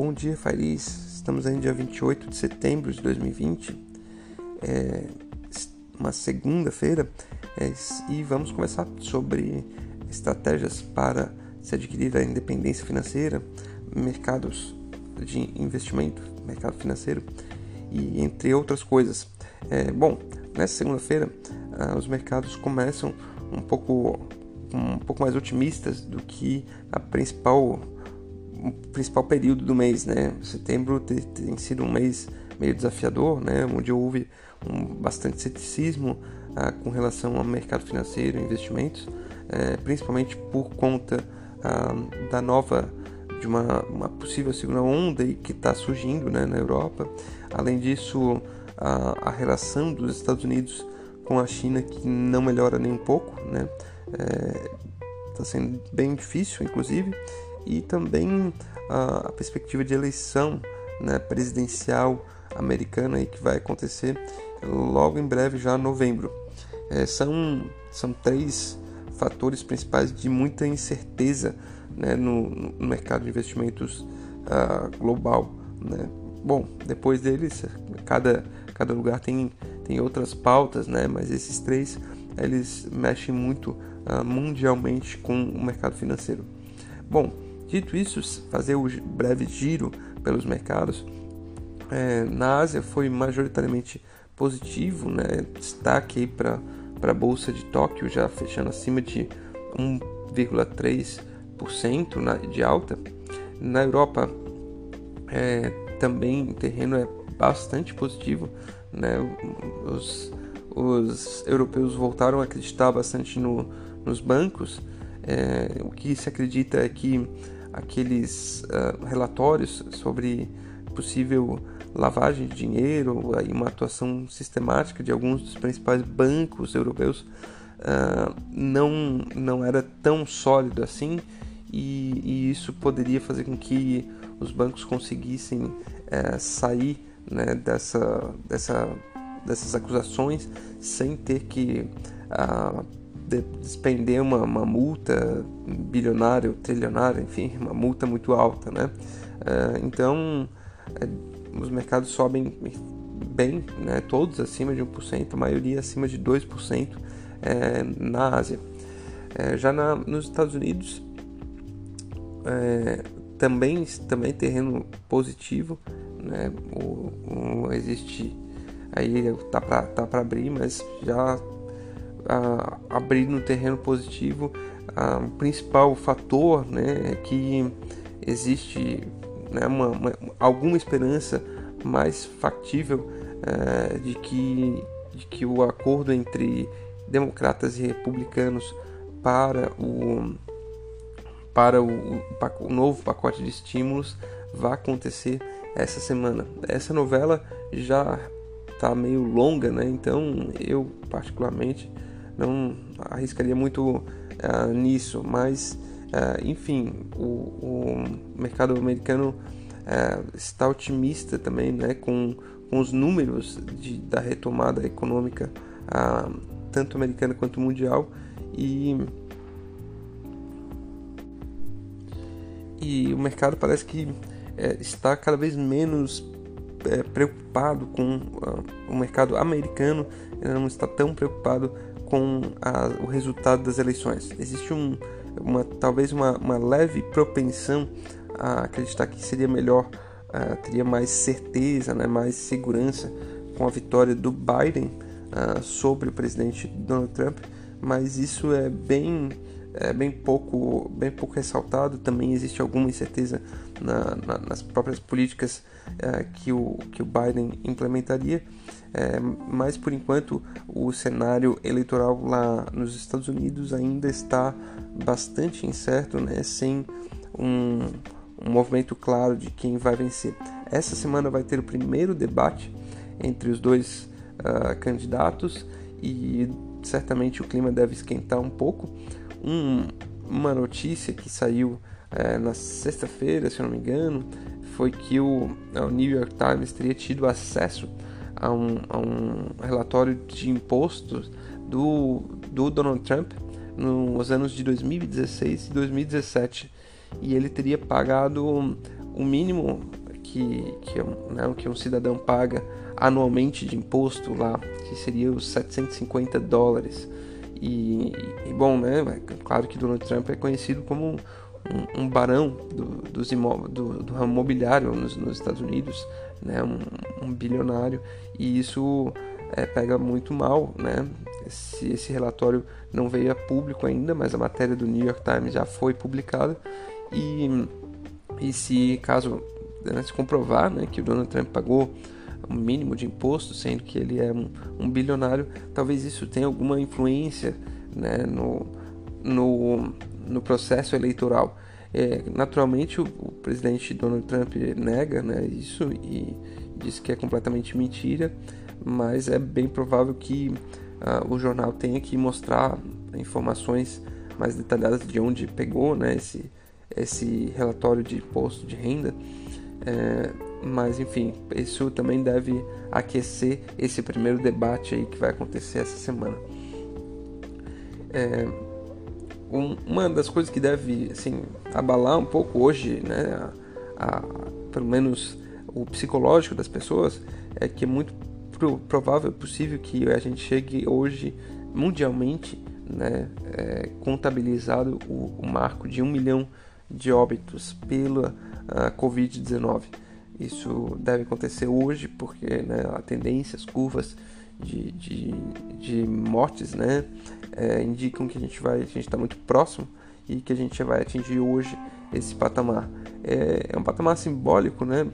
Bom dia, Fariz. Estamos no dia 28 de setembro de 2020, é uma segunda-feira, é, e vamos começar sobre estratégias para se adquirir a independência financeira, mercados de investimento, mercado financeiro e entre outras coisas. É, bom, nessa segunda-feira ah, os mercados começam um pouco um pouco mais otimistas do que a principal principal período do mês, né? Setembro tem, sido um mês meio desafiador, né? Onde houve um bastante ceticismo ah, com relação ao mercado financeiro, investimentos, eh, principalmente por conta ah, da nova de uma, uma, possível segunda onda que está surgindo né, na Europa. Além disso, a, a, relação dos Estados Unidos com a China que não melhora nem um pouco, né? Está eh, sendo bem difícil, inclusive e também a, a perspectiva de eleição né, presidencial americana que vai acontecer logo em breve, já em novembro. É, são, são três fatores principais de muita incerteza né, no, no, mercado de investimentos uh, global. Né? Bom, depois deles, cada, cada lugar tem, tem outras pautas, né? mas esses três eles mexem muito uh, mundialmente com o mercado financeiro. Bom, Dito isso, fazer o breve giro pelos mercados, é, na Ásia foi majoritariamente positivo, né? destaque para a Bolsa de Tóquio, já fechando acima de 1,3% de alta. Na Europa, é, também o terreno é bastante positivo, né? os, os europeus voltaram a acreditar bastante no, nos bancos, é, o que se acredita é que aqueles uh, relatórios sobre possível lavagem de dinheiro e uma atuação sistemática de alguns dos principais bancos europeus uh, não, não era tão sólido assim e, e, isso poderia fazer com que os bancos conseguissem uh, sair né, dessa, dessa, dessas acusações sem ter que despender uma, uma multa bilionária, trilionária, enfim, uma multa muito alta, né? Uh, então, é, os mercados sobem bem, né? todos acima de 1%, a maioria acima de 2% é, na Ásia. É, já na, nos Estados Unidos, é, também, também terreno positivo, né? O, o, existe aí tá para tá abrir, mas já abrir no terreno positivo, o principal fator né, é que existe né, uma, uma, alguma esperança mais factível é, de, que, de que o acordo entre democratas e republicanos para o, para o, o novo pacote de estímulos vai acontecer essa semana. Essa novela já está meio longa, né? Então eu particularmente não arriscaria muito uh, nisso, mas uh, enfim, o, o, mercado americano uh, está otimista também né, com, com os números de, da retomada econômica, tanto americana quanto mundial, e, e o mercado parece que está cada vez menos preocupado com o mercado americano, não está tão preocupado com a, o resultado das eleições. Existe um, uma, talvez uma, uma leve propensão a acreditar que seria melhor, uh, teria mais certeza, né, mais segurança com a vitória do Biden uh, sobre o presidente Donald Trump, mas isso é bem é bem pouco, bem pouco ressaltado. Também existe alguma incerteza na, na, nas próprias políticas é, que, o, que o Biden implementaria. É, mas por enquanto o cenário eleitoral lá nos Estados Unidos ainda está bastante incerto, né? sem um, um movimento claro de quem vai vencer. Essa semana vai ter o primeiro debate entre os dois uh, candidatos e certamente o clima deve esquentar um pouco um, uma notícia que saiu é, na sexta-feira, se eu não me engano, foi que o, o, New York Times teria tido acesso a um, a um relatório de impostos do, do Donald Trump nos anos de 2016 e 2017 e ele teria pagado o mínimo que, que, né, que um cidadão paga anualmente de imposto lá, que seria os 750 dólares. E, e bom, né? Claro que Donald Trump é conhecido como um, barão do, dos imóveis, do, do ramo imobiliário nos, nos, Estados Unidos, né? Um, um bilionário e isso é, pega muito mal, né? Esse, esse relatório não veio a público ainda, mas a matéria do New York Times já foi publicada e, e se caso né, se comprovar né, que o Donald Trump pagou um mínimo de imposto, sendo que ele é um, um bilionário, talvez isso tenha alguma influência né, no, no, no processo eleitoral. É, naturalmente, o, o, presidente Donald Trump nega né, isso e diz que é completamente mentira, mas é bem provável que uh, o jornal tenha que mostrar informações mais detalhadas de onde pegou né, esse, esse relatório de imposto de renda. É, mas enfim, isso também deve aquecer esse primeiro debate aí que vai acontecer essa semana. É, um, uma das coisas que deve assim, abalar um pouco hoje, né, a, a, pelo menos o psicológico das pessoas, é que é muito pro, provável, possível que a gente chegue hoje mundialmente né, é, contabilizado o, o, marco de um milhão de óbitos pela Covid-19. Isso deve acontecer hoje porque né, a tendência, as curvas de, de, de mortes né, é, indicam que a gente vai, a gente está muito próximo e que a gente vai atingir hoje esse patamar. É, é um patamar simbólico, né,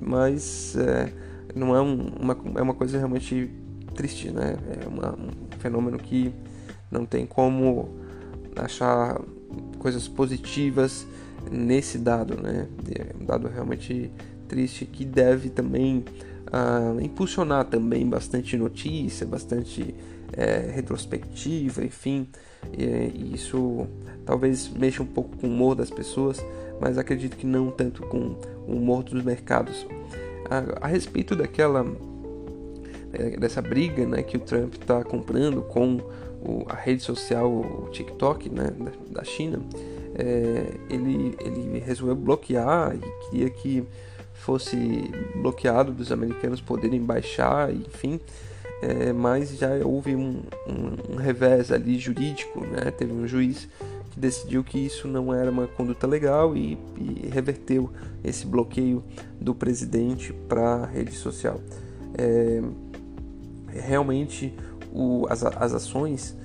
mas é, não é um, uma, é uma coisa realmente triste, né? É uma, um fenômeno que não tem como achar coisas positivas nesse dado, né? É um dado realmente triste que deve também uh, impulsionar também bastante notícia, bastante é, retrospectiva, enfim. E isso talvez mexa um pouco com o humor das pessoas, mas acredito que não tanto com o humor dos mercados. A, a respeito daquela é, dessa briga né, que o Trump está comprando com o, a rede social o TikTok né, da, da China, é, ele, ele resolveu bloquear e queria que fosse bloqueado dos americanos poderem baixar, enfim. É, mas já houve um, um, um, revés ali jurídico, né? teve um juiz que decidiu que isso não era uma conduta legal e, e reverteu esse bloqueio do presidente para a rede social. É, realmente o, as, as ações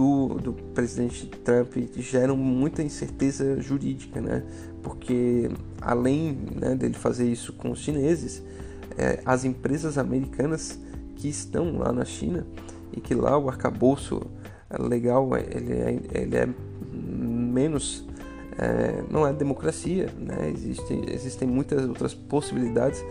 do, do presidente Trump geram muita incerteza jurídica, né? Porque além né, dele fazer isso com os chineses, é, as empresas americanas que estão lá na China e que lá o arcabouço legal ele é, ele é menos é, não é democracia, né? Existem, existem muitas outras possibilidades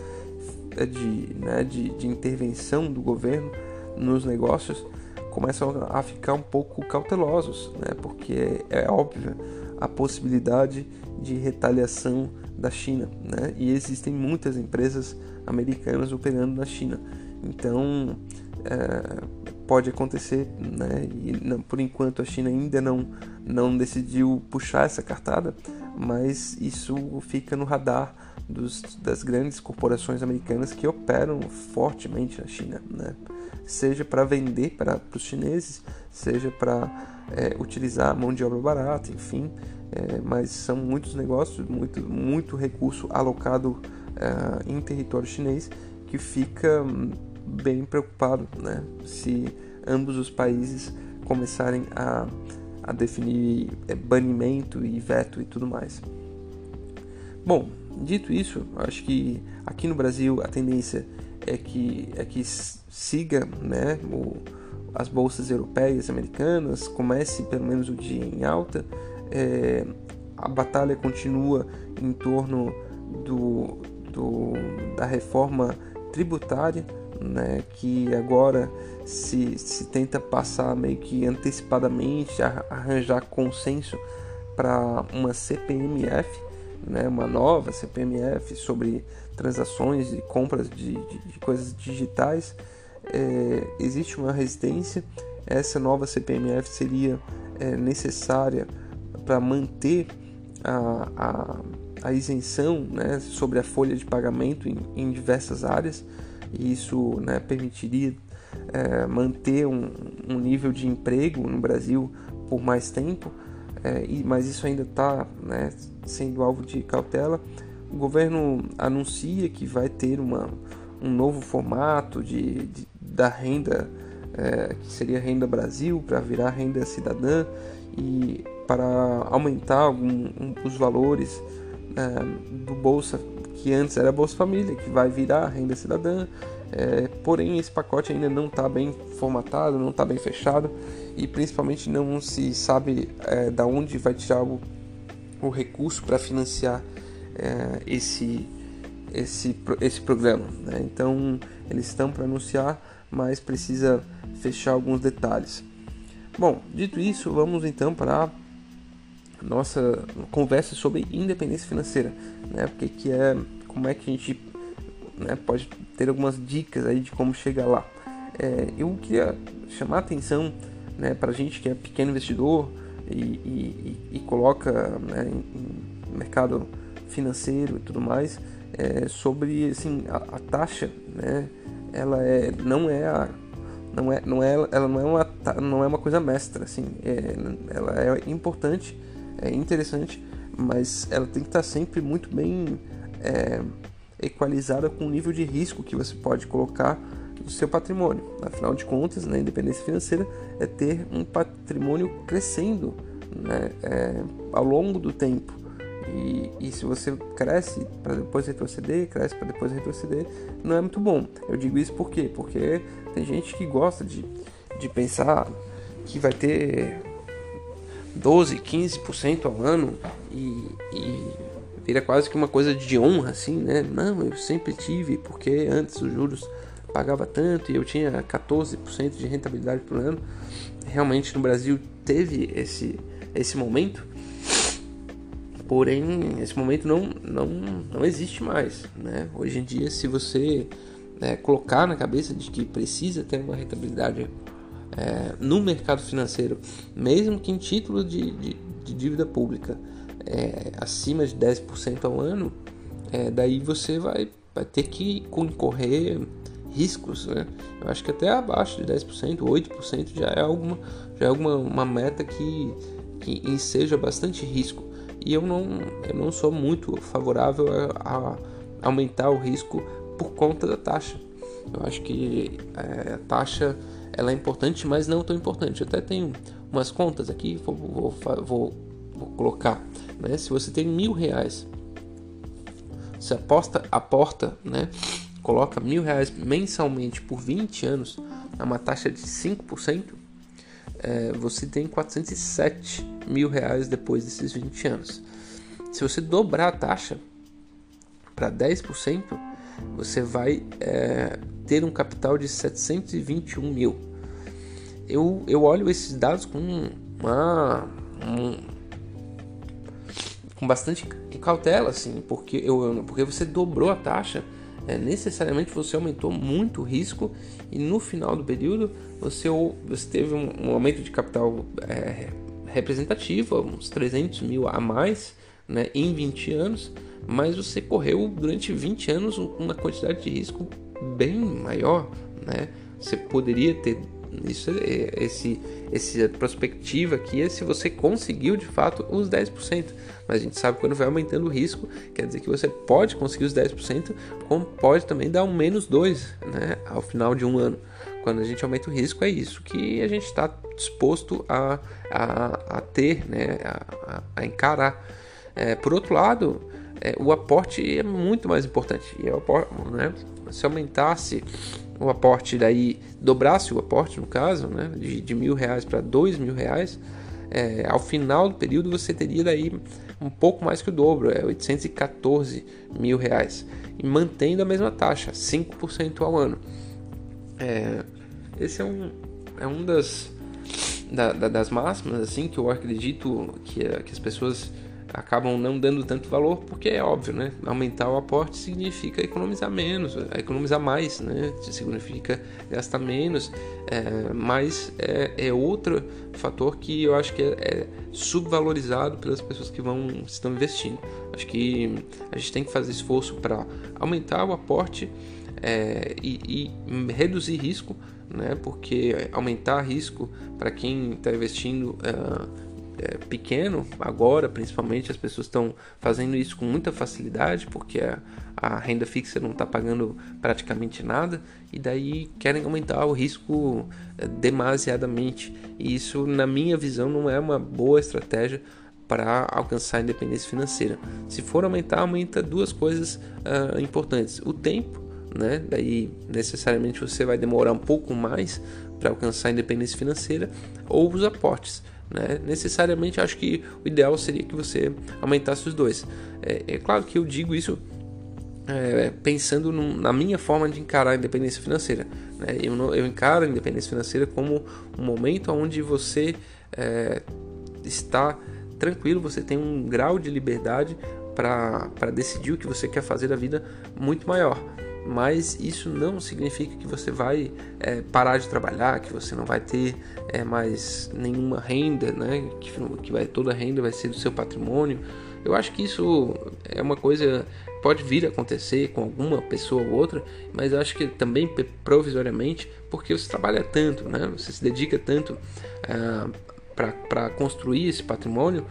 é, de, né, de, de intervenção do governo nos negócios começam a ficar um pouco cautelosos, né? porque é, é óbvio a possibilidade de retaliação da China, né? e existem muitas empresas americanas operando na China, então é, pode acontecer, né? e não, por enquanto a China ainda não, não decidiu puxar essa cartada, mas isso fica no radar dos, das grandes corporações americanas que operam fortemente na China. Né? seja para vender para os chineses, seja para é, utilizar mão de obra barata, enfim. É, mas são muitos negócios, muito, muito recurso alocado é, em território chinês que fica hum, bem preocupado né, se ambos os países começarem a, a definir é, banimento e veto e tudo mais. Bom, dito isso, acho que aqui no Brasil a tendência é que, é que siga né, o, as bolsas europeias, americanas, comece pelo menos o dia em alta. É, a batalha continua em torno do, do, da reforma tributária, né, que agora se, se tenta passar meio que antecipadamente, arranjar consenso para uma CPMF, né, uma nova CPMF sobre transações e compras de, de, de coisas digitais, é, existe uma resistência. Essa nova CPMF seria é, necessária para manter a, a, a isenção né, sobre a folha de pagamento em, em diversas áreas, e isso né, permitiria é, manter um, um, nível de emprego no Brasil por mais tempo, é, mas isso ainda está né, sendo alvo de cautela. O governo anuncia que vai ter uma, um novo formato de, de da renda, é, que seria Renda Brasil, para virar Renda Cidadã, e para aumentar algum, um, os valores é, do Bolsa, que antes era Bolsa Família, que vai virar Renda Cidadã. É, porém, esse pacote ainda não está bem formatado, não está bem fechado e principalmente não se sabe é, da onde vai tirar o, o recurso para financiar é, esse, esse, esse programa. Né? Então, eles estão para anunciar, mas precisa fechar alguns detalhes. Bom, dito isso, vamos então para nossa conversa sobre independência financeira, né? Porque que é como é que a gente né, pode ter algumas dicas aí de como chegar lá. É, eu queria chamar a atenção né, para a gente que é pequeno investidor e, e, e coloca né, em, mercado financeiro e tudo mais é, sobre assim a, a, taxa, né? Ela é não é a não é, não é, ela não é uma, não é uma coisa mestra, assim, é, ela é importante, é interessante, mas ela tem que estar sempre muito bem é, equalizada com o nível de risco que você pode colocar no seu patrimônio. Afinal de contas, né, a independência financeira é ter um patrimônio crescendo né, é, ao longo do tempo. E, e, se você cresce para depois retroceder, cresce para depois retroceder, não é muito bom. Eu digo isso por quê? Porque tem gente que gosta de, de pensar que vai ter 12, 15% ao ano e, e vira quase que uma coisa de honra, assim, né? Não, eu sempre tive, porque antes os juros pagava tanto e eu tinha 14% de rentabilidade por ano. Realmente no Brasil teve esse, esse momento, porém esse momento não, não, não existe mais. Né? Hoje em dia, se você é, colocar na cabeça de que precisa ter uma rentabilidade é, no mercado financeiro, mesmo que em título de, de, de dívida pública, é, acima de 10% ao ano, é, daí você vai, vai ter que concorrer riscos, né? Eu acho que até abaixo de 10%, 8% já é alguma, já é alguma uma meta que, que enseja bastante risco. E eu não, eu não sou muito favorável a, a aumentar o risco por conta da taxa. Eu acho que é, a taxa ela é importante, mas não tão importante. Eu até tenho umas contas aqui, vou, vou, vou, vou colocar. Né? Se você tem mil reais, você aposta, aporta, né? coloca mil reais mensalmente por 20 anos a uma taxa de 5%, é, você tem 407 mil reais depois desses 20 anos. Se você dobrar a taxa para 10%, você vai é, ter um capital de 721 mil. Eu, eu olho esses dados com uma, um, com bastante cautela, assim, porque, eu, porque você dobrou a taxa é, necessariamente você aumentou muito o risco e no final do período você, você teve um, um aumento de capital é, representativo, uns 300 mil a mais né, em 20 anos, mas você correu durante 20 anos uma quantidade de risco bem maior. Né? Você poderia ter isso, é, esse, essa perspectiva aqui é se você conseguiu de fato os 10%. Mas a gente sabe que quando vai aumentando o risco, quer dizer que você pode conseguir os 10%, como pode também dar um menos 2% né, ao final de um ano. Quando a gente aumenta o risco, é isso que a gente está disposto a, a, a, ter, né, a, a encarar. É, por outro lado, é, o aporte é muito mais importante. E é o aporte, né, se aumentasse o aporte daí dobrasse o aporte no caso, né, de, de mil reais para dois mil reais, é, ao final do período você teria daí um pouco mais que o dobro, é 814 mil reais, e mantendo a mesma taxa, 5% ao ano. É, esse é um, é um das, da, da, das máximas assim que eu acredito que, que as pessoas acabam não dando tanto valor, porque é óbvio, né? Aumentar o aporte significa economizar menos, economizar mais, né? Significa gastar menos, é, mas é, é, outro fator que eu acho que é, é, subvalorizado pelas pessoas que vão estão investindo. Acho que a gente tem que fazer esforço para aumentar o aporte é, e, e reduzir risco, né? Porque aumentar risco para quem está investindo uh, é, pequeno, agora principalmente, as pessoas estão fazendo isso com muita facilidade, porque a, a renda fixa não está pagando praticamente nada, e daí querem aumentar o risco é, demasiadamente. E isso, na minha visão, não é uma boa estratégia para alcançar a independência financeira. Se for aumentar, aumenta duas coisas uh, importantes: o tempo, né? Daí necessariamente você vai demorar um pouco mais para alcançar a independência financeira, ou os aportes. Né? Necessariamente acho que o ideal seria que você aumentasse os dois. É, é claro que eu digo isso é, pensando no, na minha forma de encarar a independência financeira. Né? Eu, não, eu encaro a independência financeira como um momento onde você é, está tranquilo, você tem um grau de liberdade para decidir o que você quer fazer da vida muito maior mas isso não significa que você vai é, parar de trabalhar, que você não vai ter é, mais nenhuma renda, né? Que, que vai, toda a renda vai ser do seu patrimônio. Eu acho que isso é uma coisa pode vir a acontecer com alguma pessoa ou outra, mas eu acho que também provisoriamente, porque você trabalha tanto, né? Você se dedica tanto uh, ah, para construir esse patrimônio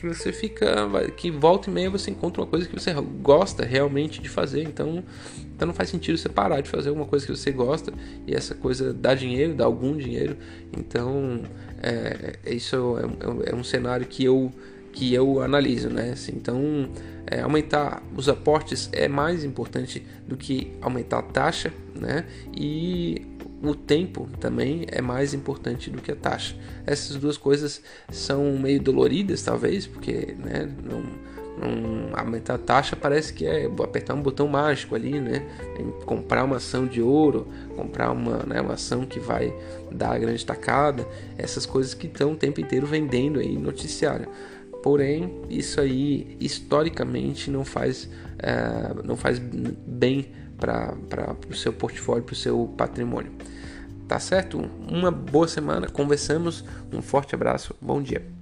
que você fica. que volta e meia você encontra uma coisa que você gosta realmente de fazer. Então, então não faz sentido você parar de fazer alguma coisa que você gosta e essa coisa dá dinheiro, dá algum dinheiro. Então, é, é isso é, é, é um cenário que eu que eu analiso, né? Assim, então, é, aumentar os aportes é mais importante do que aumentar a taxa, né? E o tempo também é mais importante do que a taxa. Essas duas coisas são meio doloridas, talvez, porque né, não, não, aumentar a taxa parece que é apertar um botão mágico ali, né? Comprar uma ação de ouro, comprar uma, né, uma ação que vai dar a grande tacada, essas coisas que estão o tempo inteiro vendendo aí noticiário. Porém, isso aí historicamente não faz, uh, não faz bem para o seu portfólio, para o seu patrimônio. Tá certo? Uma boa semana, conversamos, um forte abraço, bom dia.